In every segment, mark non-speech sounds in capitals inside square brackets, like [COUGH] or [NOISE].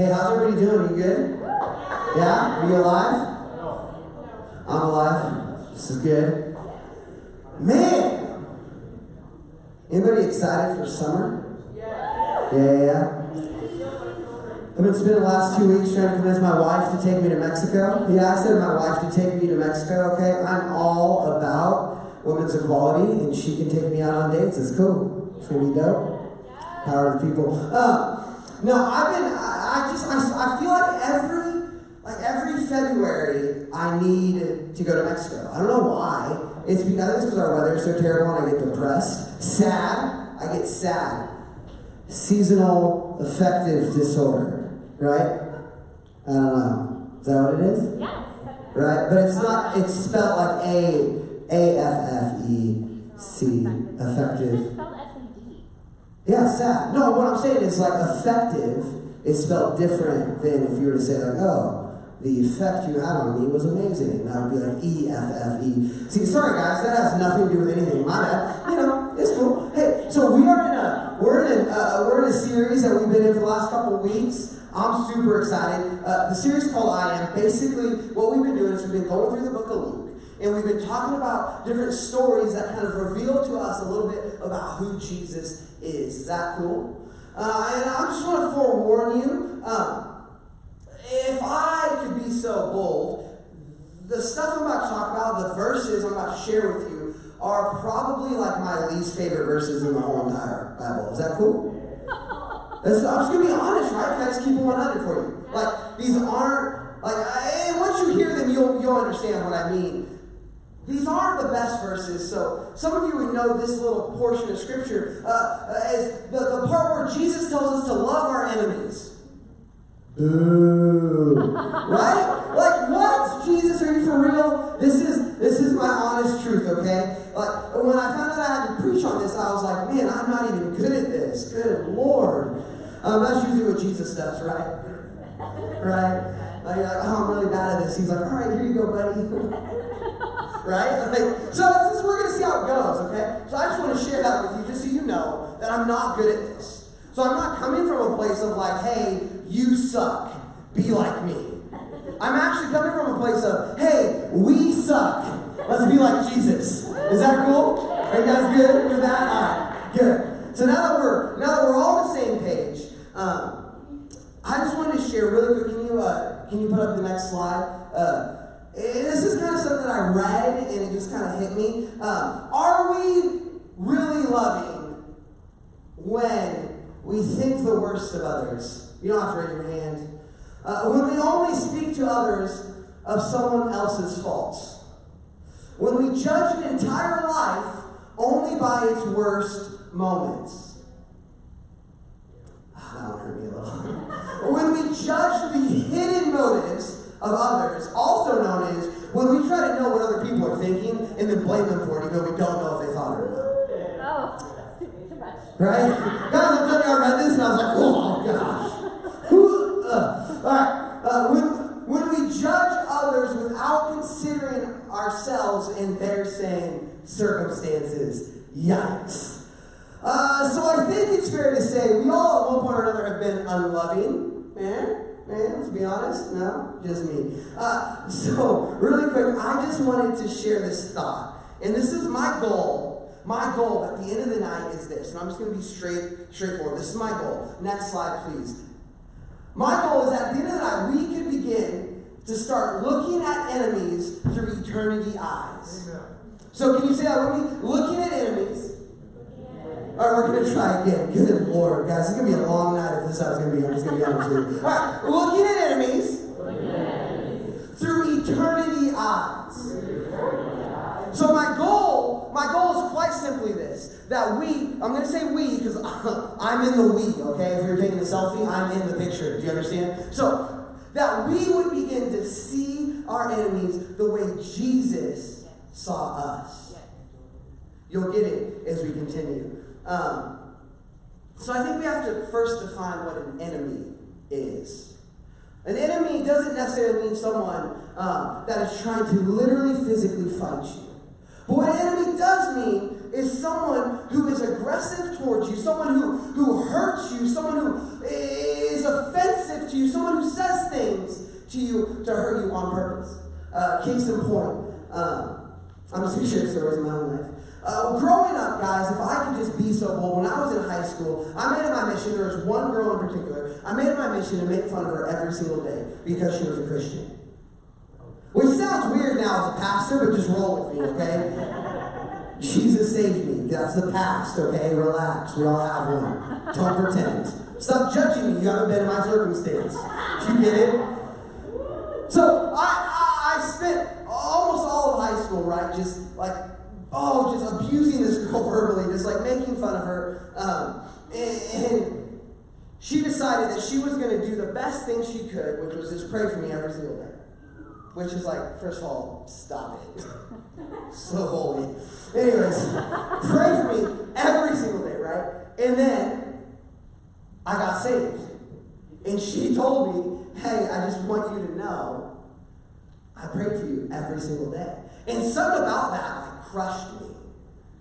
Hey, how's everybody doing? You good? Yeah? Are you alive? I'm alive. This is good. Man! Anybody excited for summer? Yeah, yeah, yeah. I've been spending the last two weeks trying to convince my wife to take me to Mexico. Yeah, I said my wife to take me to Mexico, okay? I'm all about women's equality, and she can take me out on dates. It's cool. It's gonna be dope. Power to the people. Uh, no, I've been, I, I just, I, I feel like every, like every February, I need to go to Mexico. I don't know why. It's because, it's because our weather is so terrible and I get depressed. Sad. I get sad. Seasonal affective disorder, right? I don't know. Is that what it is? Yes. Right? But it's not, it's spelled like A, A F F E C, affective. It's spelled S. Yeah, sad. No, what I'm saying is like effective is felt different than if you were to say like, oh, the effect you had on me was amazing. That would be like E F F E. See, sorry guys, that has nothing to do with anything. My bad. You know, it's cool. Hey, so we are in a we're in a uh, we're in a series that we've been in for the last couple weeks. I'm super excited. Uh, the series called I Am. Basically, what we've been doing is we've been going through the book of Luke. And we've been talking about different stories that kind of reveal to us a little bit about who Jesus is. Is that cool? Uh, and I just want to forewarn you um, if I could be so bold, the stuff I'm about to talk about, the verses I'm about to share with you, are probably like my least favorite verses in the whole entire Bible. Is that cool? [LAUGHS] That's, I'm just gonna be honest, right? Can I just keep it 100 for you? Like these aren't like I, once you hear them, you'll you'll understand what I mean. These aren't the best verses. So some of you would know this little portion of scripture uh, as the, the part where Jesus tells us to love our enemies. Ooh. right? Like what? Jesus, are you for real? This is this is my honest truth, okay? Like when I found out I had to preach on this, I was like, man, I'm not even good at this. Good Lord. Um, that's usually what Jesus does, right? Right? Like, like, oh, I'm really bad at this. He's like, all right, here you go, buddy. [LAUGHS] right? Like, so this is, we're going to see how it goes, okay? So I just want to share that with you just so you know that I'm not good at this. So I'm not coming from a place of like, hey, you suck. Be like me. I'm actually coming from a place of, hey, we suck. Let's be like Jesus. Is that cool? Are you guys good with that? All right, good. So now that we're now that we're all on the same page, um, I just wanted to share really quick. Can you uh, can you put up the next slide? Uh, and this is kind of something that I read and it just kind of hit me. Um, are we really loving when we think the worst of others? You don't have to raise your hand. Uh, when we only speak to others of someone else's faults. When we judge an entire life only by its worst moments. Ah, that one hurt me a little. [LAUGHS] when we judge the hidden motives of others, also known as when we try to know what other thinking and then blame them for it, even though we don't know if they thought it or not. Oh, too much. Right? Guys, I'm telling you, I read this and I was like, oh my gosh. Who, uh, all right. Uh, when, when we judge others without considering ourselves in their same circumstances, yikes. Uh, so I think it's fair to say we all at one point or another have been unloving. Man, let's be honest. No, just me. Uh, [LAUGHS] so, really quick, I just wanted to share this thought. And this is my goal. My goal at the end of the night is this. And I'm just going to be straight, straightforward. This is my goal. Next slide, please. My goal is at the end of the night, we can begin to start looking at enemies through eternity eyes. So, can you say that with me? Looking at enemies. All right, we're going to try again. Good Lord, guys. It's going to be a long night if this is how it's going to be. I'm just going to be honest with you. All right, looking at enemies through eternity eyes. So my goal, my goal is quite simply this: that we, I'm going to say we because [LAUGHS] I'm in the we. Okay, if you're taking a selfie, I'm in the picture. Do you understand? So that we would begin to see our enemies the way Jesus saw us. You'll get it as we continue. Um, so I think we have to first define what an enemy is. An enemy doesn't necessarily mean someone uh, that is trying to literally physically fight you. But what an enemy does mean is someone who is aggressive towards you, someone who, who hurts you, someone who is offensive to you, someone who says things to you to hurt you on purpose. Uh, case in point, um, I'm just going to share stories in my own life. Uh, growing up, guys, if I could just be so bold, when I was in high school, I made it my mission. There was one girl in particular. I made it my mission to make fun of her every single day because she was a Christian. Which sounds weird now as a pastor, but just roll with me, okay? Jesus saved me. That's the past, okay? Relax. We all have one. Don't pretend. Stop judging me. You haven't been in my circumstance. Do you get it? So I, I, I spent almost all of high school, right? Just like, oh, just abusing this girl verbally, just like making fun of her. Um, and, she decided that she was going to do the best thing she could, which was just pray for me every single day. Which is like, first of all, stop it. [LAUGHS] so holy. Anyways, pray for me every single day, right? And then I got saved. And she told me, hey, I just want you to know I prayed for you every single day. And something about that crushed me.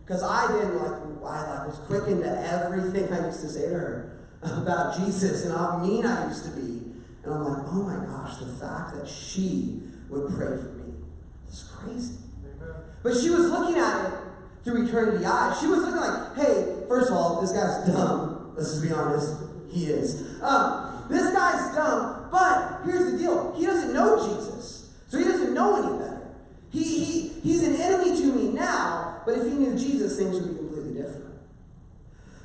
Because I didn't like I like was quick into everything I used to say to her about Jesus and how mean I used to be. And I'm like, oh my gosh, the fact that she would pray for me is crazy. But she was looking at it through eternity eyes. She was looking like, hey, first of all, this guy's dumb. Let's just be honest. He is. Um, this guy's dumb, but here's the deal. He doesn't know Jesus. So he doesn't know any better. He, he, he's an enemy to me now, but if he knew Jesus, things would be completely different.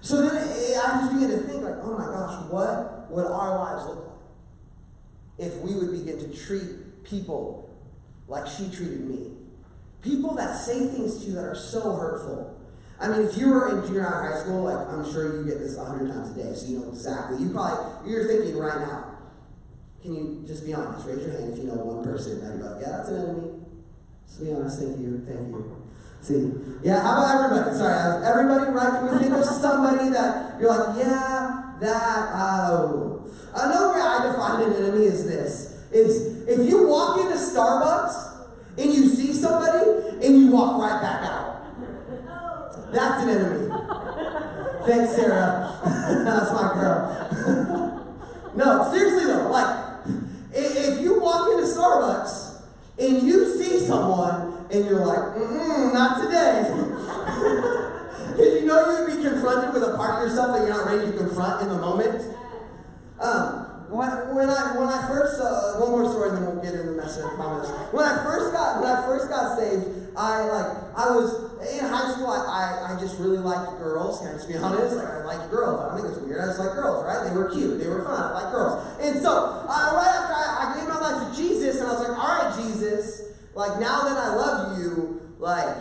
So then eh, I just began to think, like, oh my gosh, what would our lives look like if we would begin to treat people like she treated me? People that say things to you that are so hurtful. I mean, if you were in junior high, high school, like I'm sure you get this hundred times a day, so you know exactly. You probably you're thinking right now. Can you just be honest? Raise your hand if you know one person that you're like, yeah, that's an enemy. Be honest. Thank you. Thank you. See, yeah. How about everybody? Sorry, everybody. Right? Can we think of somebody that you're like, yeah, that. Oh, another way I define an enemy is this: is if you walk into Starbucks and you see somebody and you walk right back out. That's an enemy. Thanks, Sarah. [LAUGHS] That's my girl. [LAUGHS] no, seriously though, like, if you walk into Starbucks and you see someone and you're like, mm not today. [LAUGHS] Because you know you'd be confronted with a part of yourself that you're not ready to confront in the moment. Um, when, when I when I first uh, one more story, and then we'll get into the message. I promise. When I first got when I first got saved, I like I was in high school. I, I, I just really liked girls. Can I just be honest? Like I liked girls. I don't think it's weird. I just like girls, right? They were cute. They were fun. I like girls. And so uh, right after I, I gave my life to Jesus, and I was like, all right, Jesus. Like now that I love you, like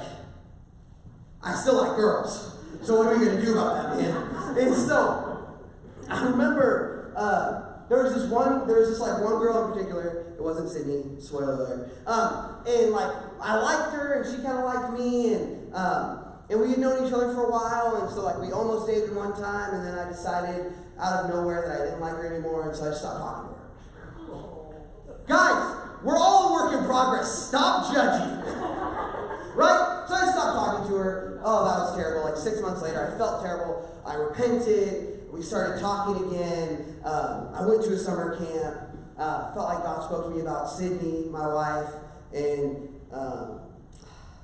I still like girls. So what are we gonna do about that, man? And so I remember. Uh, there was this one, there was this like one girl in particular. It wasn't Sydney, spoiler alert. Um, and like I liked her, and she kind of liked me, and um, and we had known each other for a while, and so like we almost dated one time, and then I decided out of nowhere that I didn't like her anymore, and so I stopped talking to her. Guys, we're all a work in progress. Stop judging. right? So I stopped talking to her. Oh, that was terrible. Like six months later, I felt terrible. I repented we started talking again. Um, I went to a summer camp. Uh, felt like God spoke to me about Sydney, my wife, and um,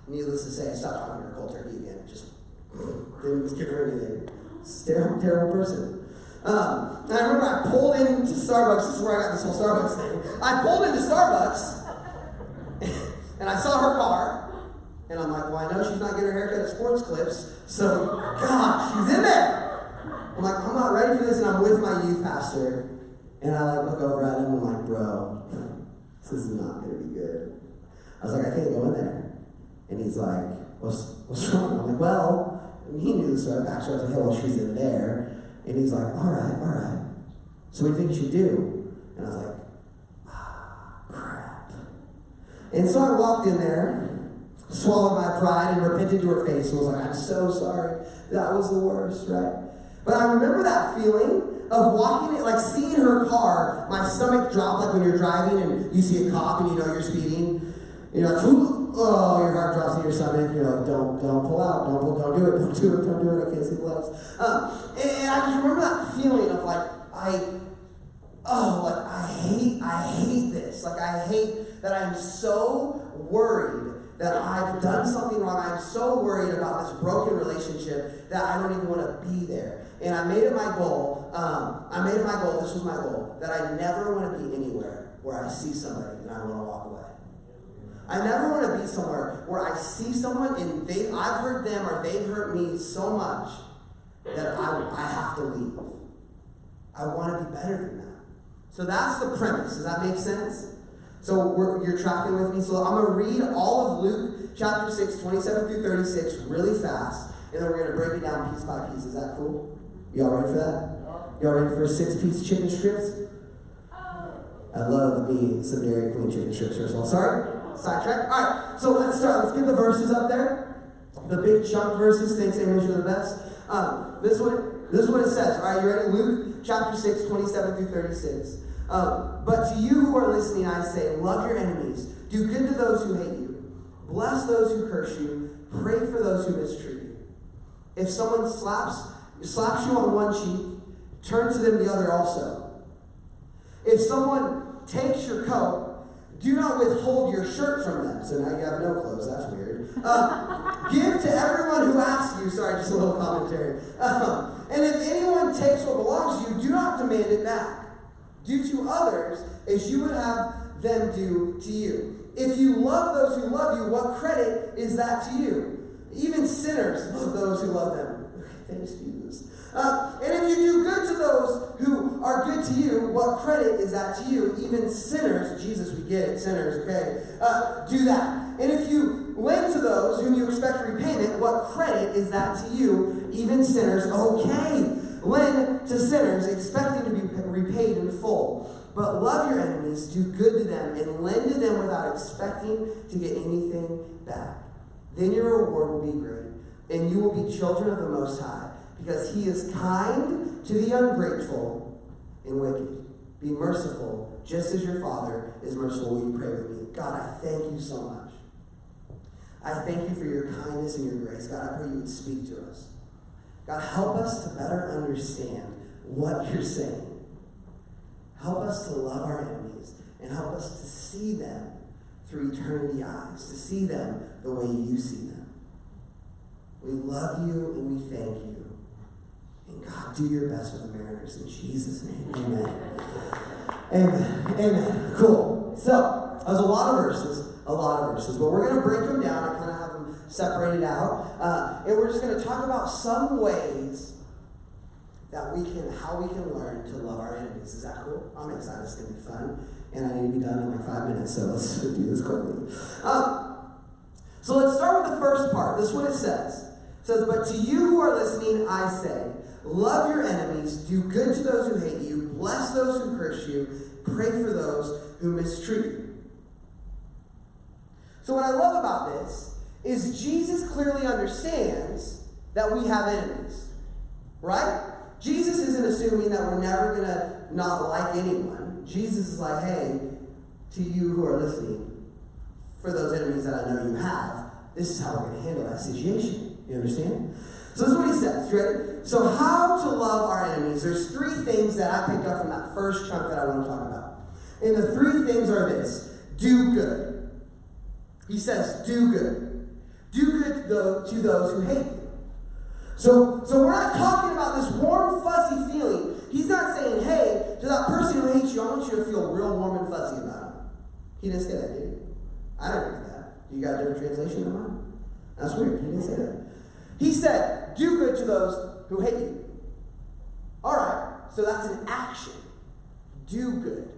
needless to say, I stopped talking to her cold turkey again. Just [CLEARS THROAT] didn't give her anything. Terrible, terrible person. Um, and I remember I pulled into Starbucks. This is where I got this whole Starbucks thing. I pulled into Starbucks, [LAUGHS] and I saw her car, and I'm like, well, I know she's not getting her haircut at Sports Clips, so God, she's in there. I'm like, I'm not ready for this, and I'm with my youth pastor, and I like look over at him, and I'm like, bro, this is not gonna be good. I was like, I can't go in there. And he's like, what's, what's [LAUGHS] wrong? I'm like, well, he knew actually. I was like, hey, well, she's in there. And he's like, all right, all right. So what do you think you should do? And I was like, ah, crap. And so I walked in there, swallowed my pride, and repented to her face, and was like, I'm so sorry. That was the worst, right? But I remember that feeling of walking it, like seeing her car, my stomach drop like when you're driving and you see a cop and you know you're speeding. You know, oh, your heart drops in your stomach. You're like, don't, don't pull out, don't pull, don't do it, [LAUGHS] don't do it, don't do it. Can't see the lights. Um, and, and I just remember that feeling of like, I, oh, like I hate, I hate this. Like, I hate that I'm so worried that I've done something wrong. I'm so worried about this broken relationship that I don't even want to be there. And I made it my goal. Um, I made it my goal. This was my goal that I never want to be anywhere where I see somebody and I want to walk away. I never want to be somewhere where I see someone and they I've hurt them or they've hurt me so much that I, I have to leave. I want to be better than that. So that's the premise. Does that make sense? So you're tracking with me. So I'm going to read all of Luke chapter 6, 27 through 36 really fast. And then we're going to break it down piece by piece. Is that cool? Y'all ready for that? Y'all ready for six piece chicken strips? I love me some Dairy Queen chicken strips first of all. Sorry? Sidetrack. All right, so let's start. Let's get the verses up there. The big chunk verses. Thanks, Amos, you're the best. Um, this one, this is what it says. All right, you ready? Luke chapter 6, 27 through 36. Um, but to you who are listening, I say, love your enemies. Do good to those who hate you. Bless those who curse you. Pray for those who mistreat you. If someone slaps, slaps you on one cheek, turn to them the other also. If someone takes your coat, do not withhold your shirt from them. So now you have no clothes. That's weird. Uh, give to everyone who asks you. Sorry, just a little commentary. Uh, and if anyone takes what belongs to you, do not demand it back. Do to others as you would have them do to you. If you love those who love you, what credit is that to you? Even sinners love those who love them. Jesus. Uh, and if you do good to those who are good to you, what credit is that to you? Even sinners, Jesus, we get it, sinners, okay? Uh, do that. And if you lend to those whom you expect repayment, what credit is that to you? Even sinners, okay. Lend to sinners, expecting to be repaid in full. But love your enemies, do good to them, and lend to them without expecting to get anything back. Then your reward will be great, and you will be children of the Most High because he is kind to the ungrateful and wicked. Be merciful, just as your Father is merciful. Will you pray with me? God, I thank you so much. I thank you for your kindness and your grace. God, I pray you would speak to us. God, help us to better understand what you're saying. Help us to love our enemies and help us to see them through eternity eyes, to see them the way you see them. We love you and we thank you. And God, do your best with the Mariners in Jesus' name. Amen. Amen. Amen. Cool. So, there's a lot of verses, a lot of verses, but we're going to break them down. I kind of have them separated out. Uh, and we're just going to talk about some ways that we can, how we can learn to love our enemies. Is that cool? I'm excited. It's going to be fun. And I need to be done in like five minutes, so let's [LAUGHS] do this quickly. Um, so let's start with the first part. This is what it says. Says, But to you who are listening, I say, Love your enemies, do good to those who hate you, bless those who curse you, pray for those who mistreat you. So, what I love about this is Jesus clearly understands that we have enemies, right? Jesus isn't assuming that we're never going to not like anyone. Jesus is like, hey, to you who are listening, for those enemies that I know you have, this is how we're going to handle that situation. You understand? So this is what he says. So how to love our enemies. There's three things that I picked up from that first chunk that I want to talk about. And the three things are this. Do good. He says, do good. Do good to those who hate you. So, so we're not talking about this warm, fuzzy feeling. He's not saying, hey, to that person who hates you, I want you to feel real warm and fuzzy about him. He didn't say that, did he? I didn't read that. You got a different translation in mind? That's weird. He didn't say that. He said, do good to those who hate you. All right, so that's an action. Do good.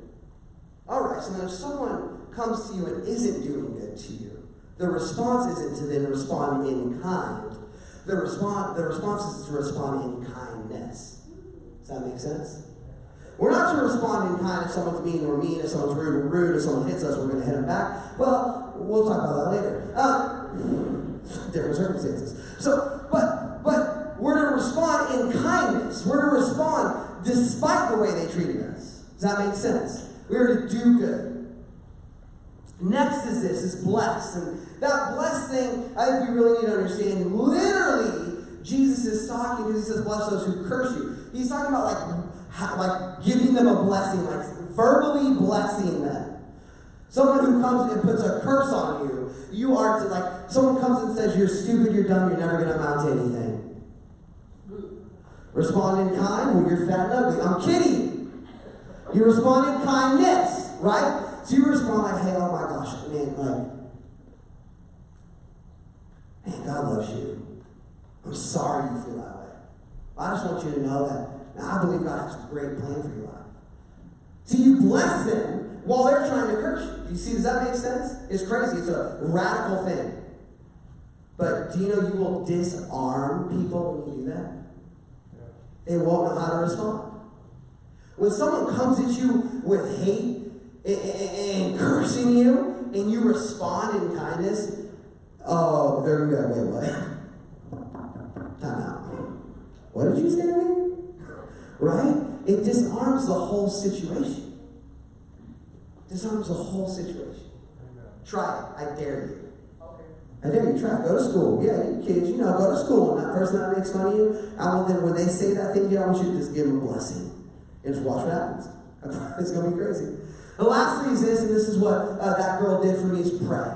All right, so then if someone comes to you and isn't doing good to you, the response isn't to then respond in kind. The, response, the response is to respond in kindness. Does that make sense? We're not to respond in kind if someone's mean, we're mean. If someone's rude, we're rude. If someone hits us, we're going to hit them back. Well, we'll talk about that later. Uh, [LAUGHS] different circumstances. So, but but we're to respond in kindness. We're to respond despite the way they treated us. Does that make sense? We're to do good. Next is this, is blessed. And that blessed thing, I think we really need to understand. Literally, Jesus is talking because he says, bless those who curse you. He's talking about like ha- like giving them a blessing, like verbally blessing them. Someone who comes and puts a curse on you, you are to like someone comes and says you're stupid, you're dumb, you're never gonna amount to anything. Respond in kind, well you're fat and ugly. I'm kidding. You respond in kindness, right? So you respond like, hey, oh my gosh, man, like, man, God loves you. I'm sorry you feel that way. I just want you to know that I believe God has a great plan for your life. So you bless them while they're trying to curse you. You see, does that make sense? It's crazy. It's a radical thing. But do you know you will disarm people when you do that? They won't know how to respond. When someone comes at you with hate and, cursing you, and you respond in kindness, oh, gonna be like, wait, what? [LAUGHS] Time out. What did you say to me? Right? It disarms the whole situation. Disarms the whole situation. Try it. I dare you. I dare you. Try it. Go to school. Yeah, you kids, you know, go to school. And that person that makes fun of you, I want them, when they say that thing to you, I want you to just give them a blessing. And just watch what happens. [LAUGHS] It's going to be crazy. The last thing is this, and this is what uh, that girl did for me, is pray.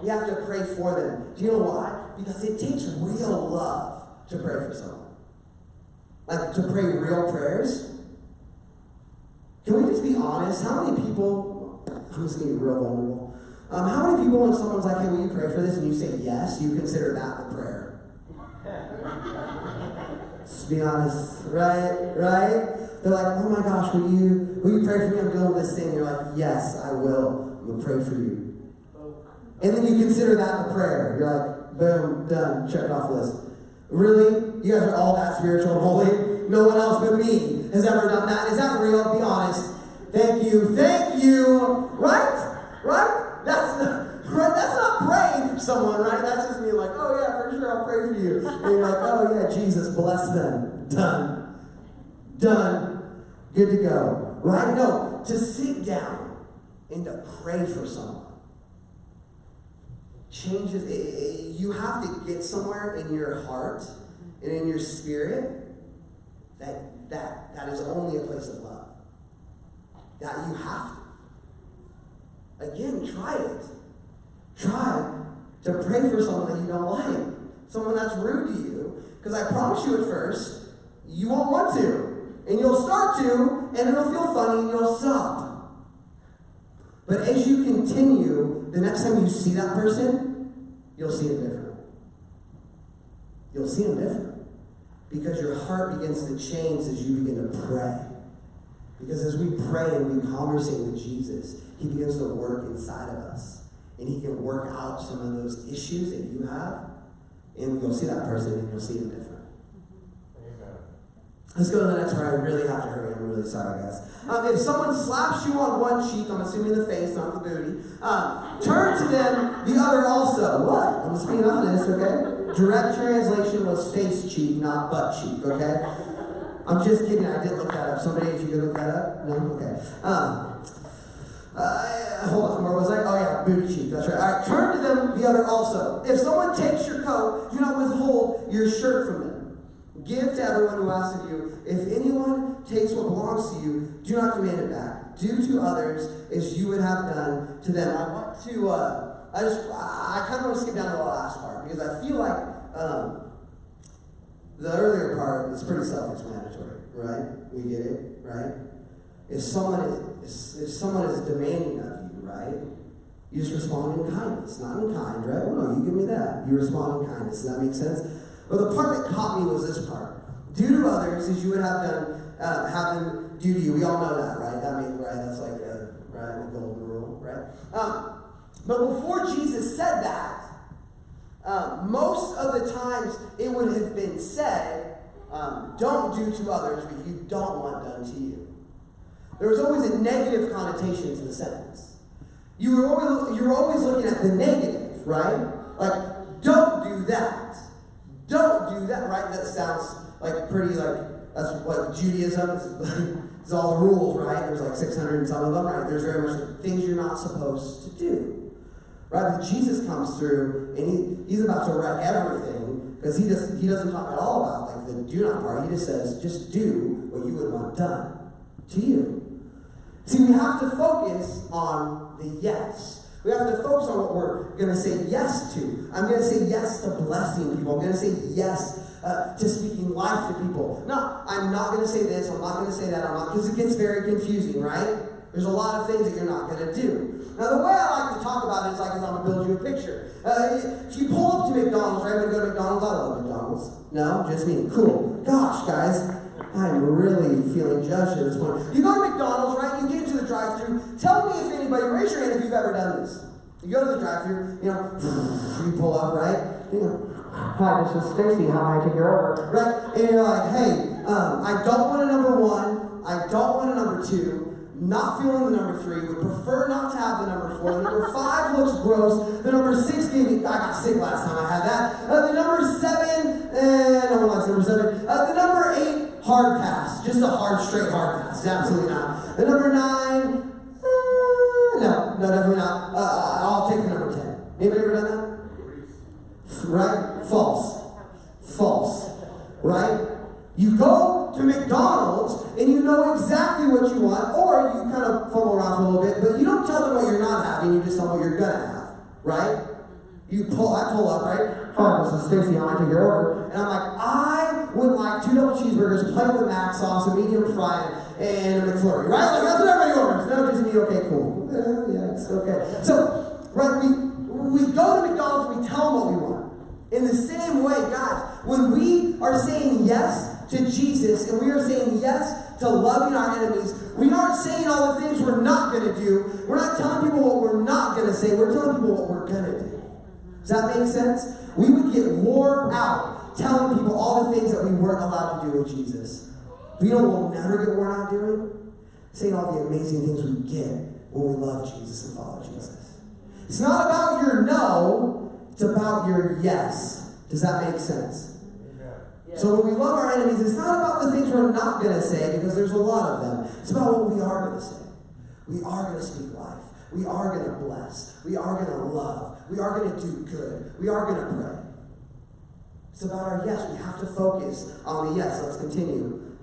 We have to pray for them. Do you know why? Because it takes real love to pray for someone. Like to pray real prayers. Can we just be honest? How many people, I'm just getting real vulnerable. Um, how many people, when someone's like, hey, will you pray for this? And you say yes, you consider that the prayer? Let's be honest, right? Right? They're like, oh my gosh, will you, will you pray for me? I'm dealing with this thing. You're like, yes, I will. I'm going to pray for you. And then you consider that the prayer. You're like, boom, done, check it off the list. Really? You guys are all that spiritual and holy? No one else but me has ever done that. Is that real? Be honest. Thank you. Thank you. Right? Right? That's right. That's not praying for someone, right? That's just me like, oh yeah, for sure, I'll pray for you. And you're like, oh yeah, Jesus, bless them. Done. Done. Good to go. Right? No, to sit down and to pray for someone changes. You have to get somewhere in your heart and in your spirit that that that is only a place of love. That you have to. Again, try it. Try to pray for someone that you don't like, someone that's rude to you. Because I promise you, at first, you won't want to, and you'll start to, and it'll feel funny, and you'll stop. But as you continue, the next time you see that person, you'll see them different. You'll see them different. Because your heart begins to change as you begin to pray. Because as we pray and we conversate with Jesus, He begins to work inside of us. And He can work out some of those issues that you have. And you'll see that person and you'll see them different. Let's go to the next part. I really have to hurry. I'm really sorry, guys. Um, if someone slaps you on one cheek, I'm assuming the face, not the booty, um, turn to them the other also. What? I'm just being honest, okay? Direct translation was face cheek, not butt cheek, okay? I'm just kidding. I did look that up. Somebody, if you could look that up? No? Okay. Um, uh, hold on, where was I? Oh yeah, booty cheek. That's right. All right, turn to them the other also. If someone takes your coat, do not withhold your shirt from them. Give to everyone who asks of you. If anyone takes what belongs to you, do not demand it back. Do to others as you would have done to them. I want to. Uh, I just. I kind of want to skip down to the last part because I feel like um, the earlier part is pretty self-explanatory, right? We get it, right? If someone is if someone is demanding of you, right? You just respond in kindness, not in kind, right? Well, no, you give me that. You respond in kindness. Does that make sense? But the part that caught me was this part. Do to others as you would have done, uh, have them do to you. We all know that, right? That means, right? That's like, a, right, the golden rule, right? Um, but before Jesus said that, um, most of the times it would have been said, um, don't do to others what you don't want done to you. There was always a negative connotation to the sentence. You were always, you were always looking at the negative, right? Like, don't do that. Don't do that, right? That sounds like pretty like that's what Judaism is, [LAUGHS] is all the rules, right? There's like 600 and some of them, right? There's very much things you're not supposed to do, right? But Jesus comes through and he, he's about to wreck everything because he does he doesn't talk at all about like the do not part. He just says, just do what you would want done to you. See, we have to focus on the yes. We have to focus on what we're going to say yes to. I'm going to say yes to blessing people. I'm going to say yes uh, to speaking life to people. No, I'm not going to say this. I'm not going to say that. I'm not because it gets very confusing, right? There's a lot of things that you're not going to do. Now, the way I like to talk about it is like I'm going to build you a picture. Uh, if you pull up to McDonald's, right? You go to McDonald's, I love McDonald's. No, just me. Cool. Gosh, guys, I'm really feeling judged at this point. You go to McDonald's, right? You get into the drive-thru. Tell me if anybody, raise your hand if you've ever done this. You go to the drive-thru, you know, [SIGHS] you pull up, right? You know, Hi, this is Stacy. How may I take your order? Right? And you're like, hey, um, I don't want a number one. I don't want a number two. Not feeling the number three. Would prefer not to have the number four. The number five looks gross. The number six gave me. I got sick last time I had that. Uh, the number seven. Eh, no one likes number seven. Uh, the number eight. Hard pass. Just a hard, straight hard pass. Absolutely not. The number nine. Uh, no, no, definitely not. Uh, I'll take the number ten. Anybody ever done that? Right? False. False. Right? You go to McDonald's and you know exactly what you want, or you kind of fumble around for a little bit, but you don't tell them what you're not having, you just tell them what you're gonna have. Right? Pull, I pull up, right? This is Stacy, I might take your order. And I'm like, I would like two double cheeseburgers, plain with mac sauce, a medium fry, and a McFlurry, right? Like that's what everybody orders. No, just me, okay, cool. Uh, yeah, it's okay. So, right, we we go to McDonald's, we tell them what we want. In the same way, guys, when we are saying yes to Jesus and we are saying yes to loving our enemies, we aren't saying all the things we're not going to do. We're not telling people what we're not going to say. We're telling people what we're going to do. Does that make sense? We would get wore out telling people all the things that we weren't allowed to do with Jesus. But you know we'll never get worn out doing? Saying all the amazing things we get when we love Jesus and follow Jesus. It's not about your no, it's about your yes. Does that make sense? So when we love our enemies, it's not about the things we're not going to say, because there's a lot of them. It's about what we are going to say. We are going to speak life. We are going to bless. We are going to love. We are going to do good. We are going to pray. It's about our yes. We have to focus on the yes. Let's continue.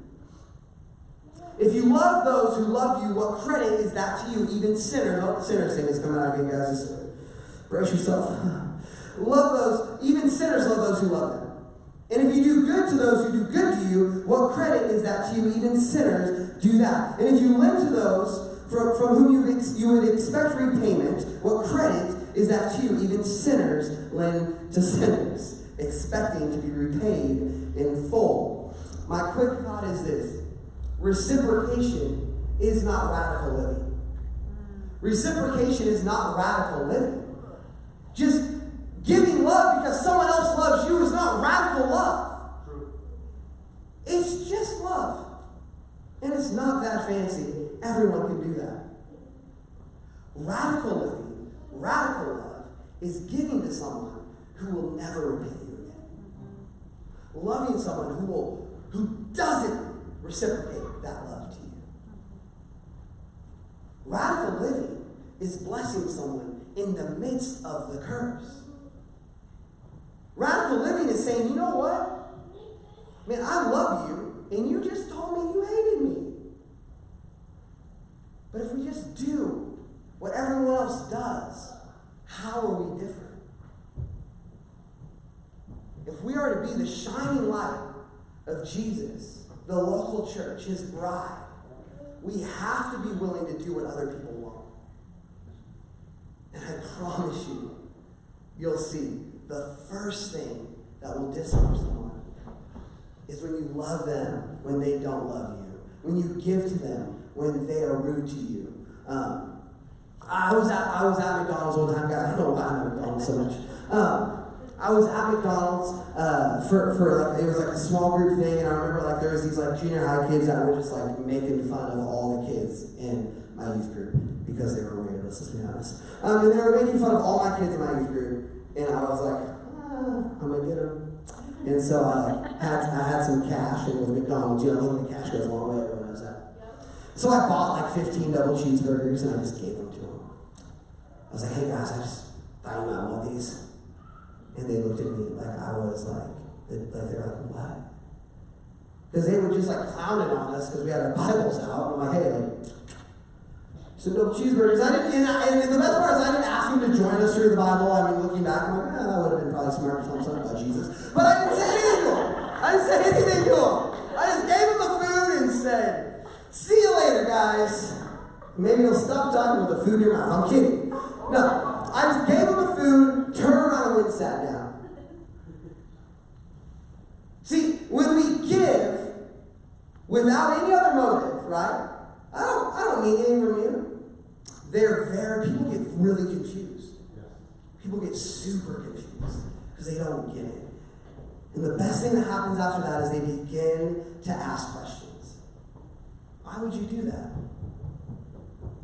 If you love those who love you, what credit is that to you? Even sinners. Oh, sinners thing is coming out of you guys. Brace yourself. [LAUGHS] love those, even sinners love those who love them. And if you do good to those who do good to you, what credit is that to you? Even sinners do that. And if you lend to those from, from whom you, ex, you would expect repayment, what credit is that to you? Even sinners lend to sinners, expecting to be repaid in full. My quick thought is this reciprocation is not radical living. Reciprocation is not radical living. Just Giving love because someone else loves you is not radical love. It's just love. And it's not that fancy. Everyone can do that. Radical living, radical love, is giving to someone who will never repay you again. Loving someone who will who doesn't reciprocate that love to you. Radical living is blessing someone in the midst of the curse. Radical living is saying, you know what? Man, I love you, and you just told me you hated me. But if we just do what everyone else does, how are we different? If we are to be the shining light of Jesus, the local church, his bride, we have to be willing to do what other people want. And I promise you, you'll see the first thing that will disarm someone is when you love them when they don't love you, when you give to them when they are rude to you. Um, I was at I was at McDonald's one time, guys. [LAUGHS] I don't know why I'm at McDonald's so much. Um, I was at McDonald's uh, for, for like it was like a small group thing, and I remember like there was these like junior high kids that were just like making fun of all the kids in my youth group because they were weird. Let's just be honest. Um, and they were making fun of all my kids in my youth group. And I was like, ah, I'm gonna get him. And so I had I had some cash and with McDonald's, you know, think the cash goes a long way everyone knows that. So I bought like 15 double cheeseburgers and I just gave them to them. I was like, hey guys, I just thought you might want these. And they looked at me like I was like like, they're like, what? Because they were just like clowning on us because we had our Bibles out. I'm like, hey, like, double cheeseburgers. I didn't, and, I, and the best part is I didn't ask him to join us through the Bible. I mean, looking back, I'm like, eh, that would have been probably smart to tell them something about Jesus. But I didn't say anything to them. I didn't say anything to them. I just gave him the food and said, see you later, guys. Maybe you'll stop talking with the food in your mouth. I'm kidding. No, I just gave him the food, turned around and went and sat down. See, when we give without any other motive, right? I don't, I don't need anything from you. They're very, people get really confused. People get super confused because they don't get it. And the best thing that happens after that is they begin to ask questions. Why would you do that?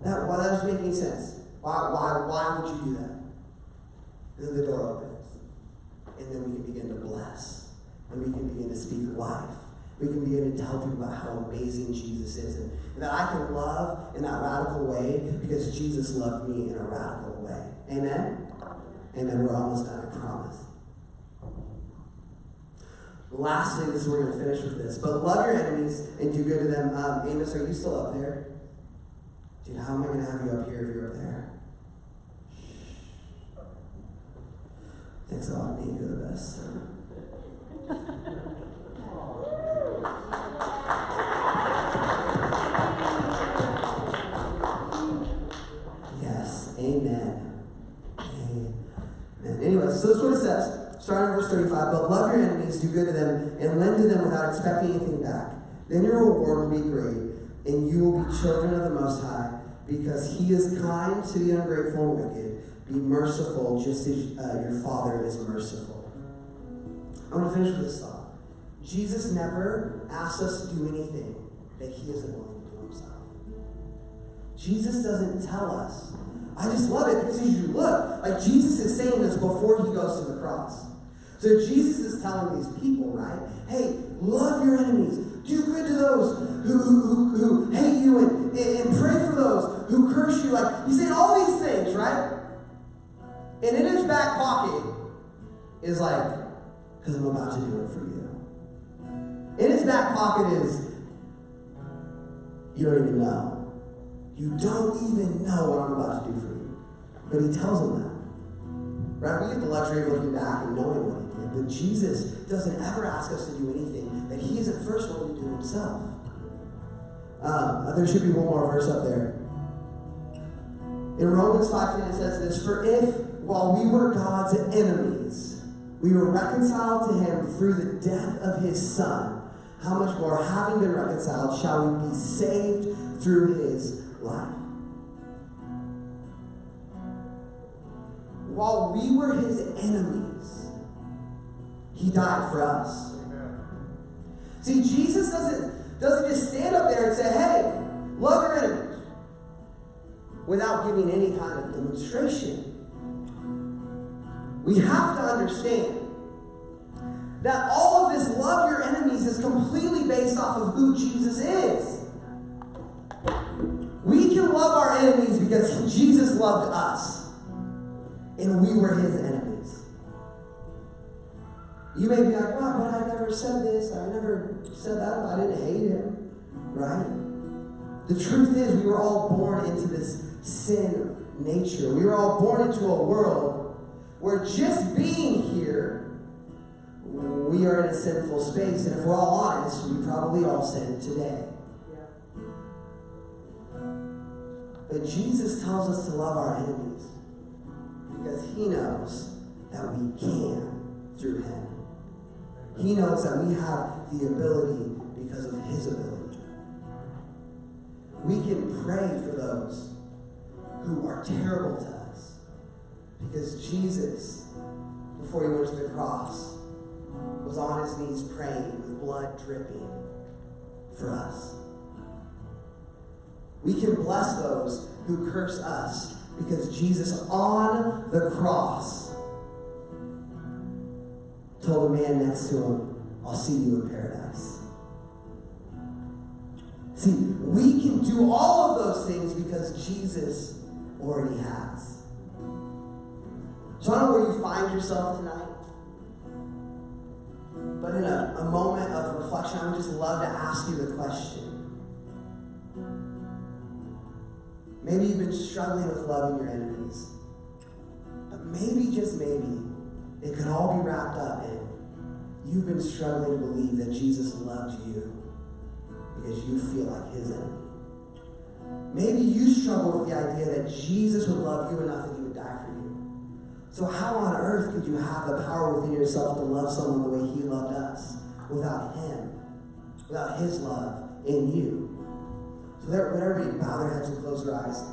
That, why that doesn't make any sense. Why, why, why would you do that? And then the door opens. And then we can begin to bless. And we can begin to speak life. We can begin to tell people about how amazing Jesus is. And, and that I can love in that radical way because Jesus loved me in a radical way. Amen? Amen. We're almost done, I promise. Lastly, this we're going to finish with this. But love your enemies and do good to them. Um, Amos, are you still up there? Dude, how am I going to have you up here if you're up there? Thanks a lot, Nate. You're the best. [LAUGHS] so this is what it says. Starting in verse 35. But love your enemies, do good to them, and lend to them without expecting anything back. Then your reward will be great, and you will be children of the Most High, because He is kind to the ungrateful and wicked. Be merciful, just as uh, your Father is merciful. I want to finish with this thought. Jesus never asks us to do anything that He isn't willing to do Himself. Jesus doesn't tell us. I just love it because as you look, like Jesus is saying this before He goes to the cross. So Jesus is telling these people, right? Hey, love your enemies. Do good to those who, who, who, who hate you and, and pray for those who curse you. Like, he's saying all these things, right? And in his back pocket is like, because I'm about to do it for you. In his back pocket is, you don't even know. You don't even know what I'm about to do for you. But he tells them that. Right? We get the luxury of looking back and knowing what he did. But Jesus doesn't ever ask us to do anything that he isn't first willing to do himself. Um, there should be one more verse up there. In Romans 5 it says this For if, while we were God's enemies, we were reconciled to him through the death of his Son, how much more, having been reconciled, shall we be saved through his life? While we were his enemies, he died for us. See, Jesus doesn't, doesn't just stand up there and say, hey, love your enemies, without giving any kind of demonstration. We have to understand that all of this love your enemies is completely based off of who Jesus is. Because Jesus loved us and we were his enemies. You may be like, well, but I never said this, I never said that, I didn't hate him, right? The truth is, we were all born into this sin nature. We were all born into a world where just being here, we are in a sinful space. And if we're all honest, we probably all sin today. But Jesus tells us to love our enemies because he knows that we can through him. He knows that we have the ability because of his ability. We can pray for those who are terrible to us because Jesus, before he went to the cross, was on his knees praying with blood dripping for us. We can bless those who curse us because Jesus on the cross told the man next to him, I'll see you in paradise. See, we can do all of those things because Jesus already has. So I don't know where you find yourself tonight. But in a, a moment of reflection, I would just love to ask you the question. Maybe you've been struggling with loving your enemies. But maybe, just maybe, it could all be wrapped up in you've been struggling to believe that Jesus loved you because you feel like his enemy. Maybe you struggle with the idea that Jesus would love you enough that he would die for you. So, how on earth could you have the power within yourself to love someone the way he loved us without him, without his love in you? So, that, would everybody bow their heads and close their eyes?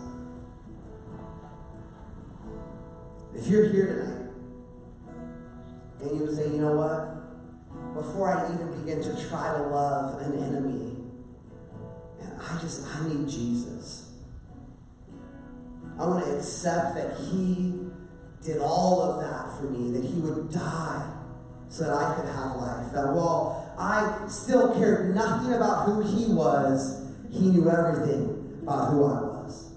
If you're here tonight and you say, you know what? Before I even begin to try to love an enemy, I just, I need Jesus. I want to accept that He did all of that for me, that He would die so that I could have life. That while I still cared nothing about who He was, He knew everything about who I was.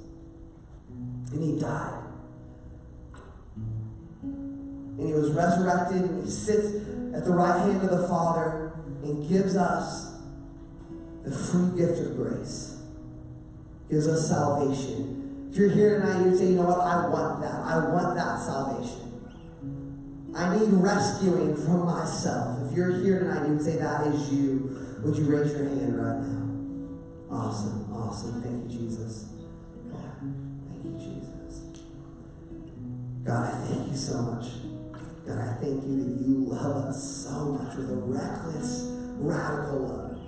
And He died. And He was resurrected, and He sits at the right hand of the Father and gives us the free gift of grace gives us salvation. If you're here tonight, you'd say, you know what, I want that. I want that salvation. I need rescuing from myself. If you're here tonight, you would say that is you. Would you raise your hand right now? Awesome, awesome. Thank you, Jesus. Thank you, Jesus. God, I thank you so much. God, I thank you that you love us so much with a reckless, radical love.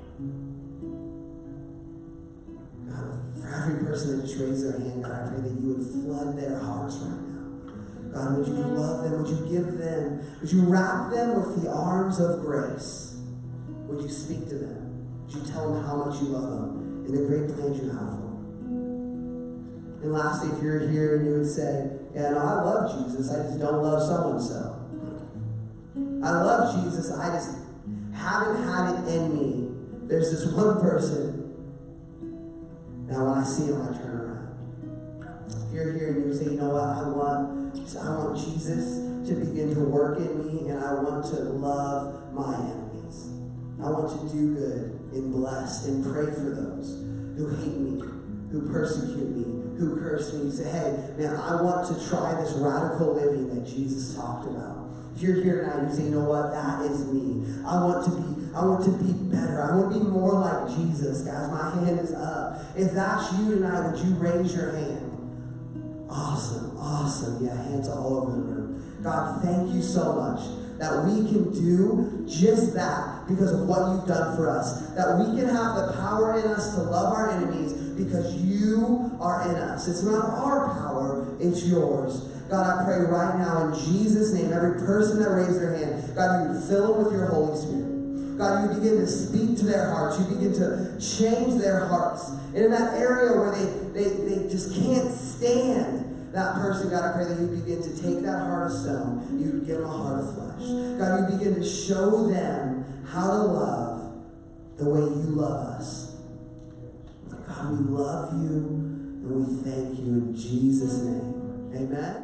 God, for every person that just raised their hand, God, I pray that you would flood their hearts right now. God, would you love them? Would you give them? Would you wrap them with the arms of grace? Would you speak to them? Would you tell them how much you love them and the great plans you have for them? And lastly, if you're here and you would say, Yeah, no, I love Jesus, I just don't love so and so. I love Jesus, I just haven't had it in me. There's this one person now, when I see him, I turn around. If you're here and you say, you know what, I want, I want Jesus to begin to work in me, and I want to love my enemies. I want to do good and bless and pray for those who hate me, who persecute me, who curse me. Say, hey, man, I want to try this radical living that Jesus talked about. If you're here tonight you say, you know what, that is me. I want to be I want to be better. I want to be more like Jesus, guys. My hand is up. If that's you tonight, would you raise your hand? Awesome, awesome. Yeah, hands all over the room. God, thank you so much that we can do just that because of what you've done for us. That we can have the power in us to love our enemies because you are in us. It's not our power, it's yours. God, I pray right now in Jesus' name, every person that raised their hand, God, you fill them with your Holy Spirit. God, you begin to speak to their hearts. You begin to change their hearts. And in that area where they, they, they just can't stand that person, God, I pray that you begin to take that heart of stone. You give them a heart of flesh. God, you begin to show them how to love the way you love us. God, we love you and we thank you in Jesus' name. Amen.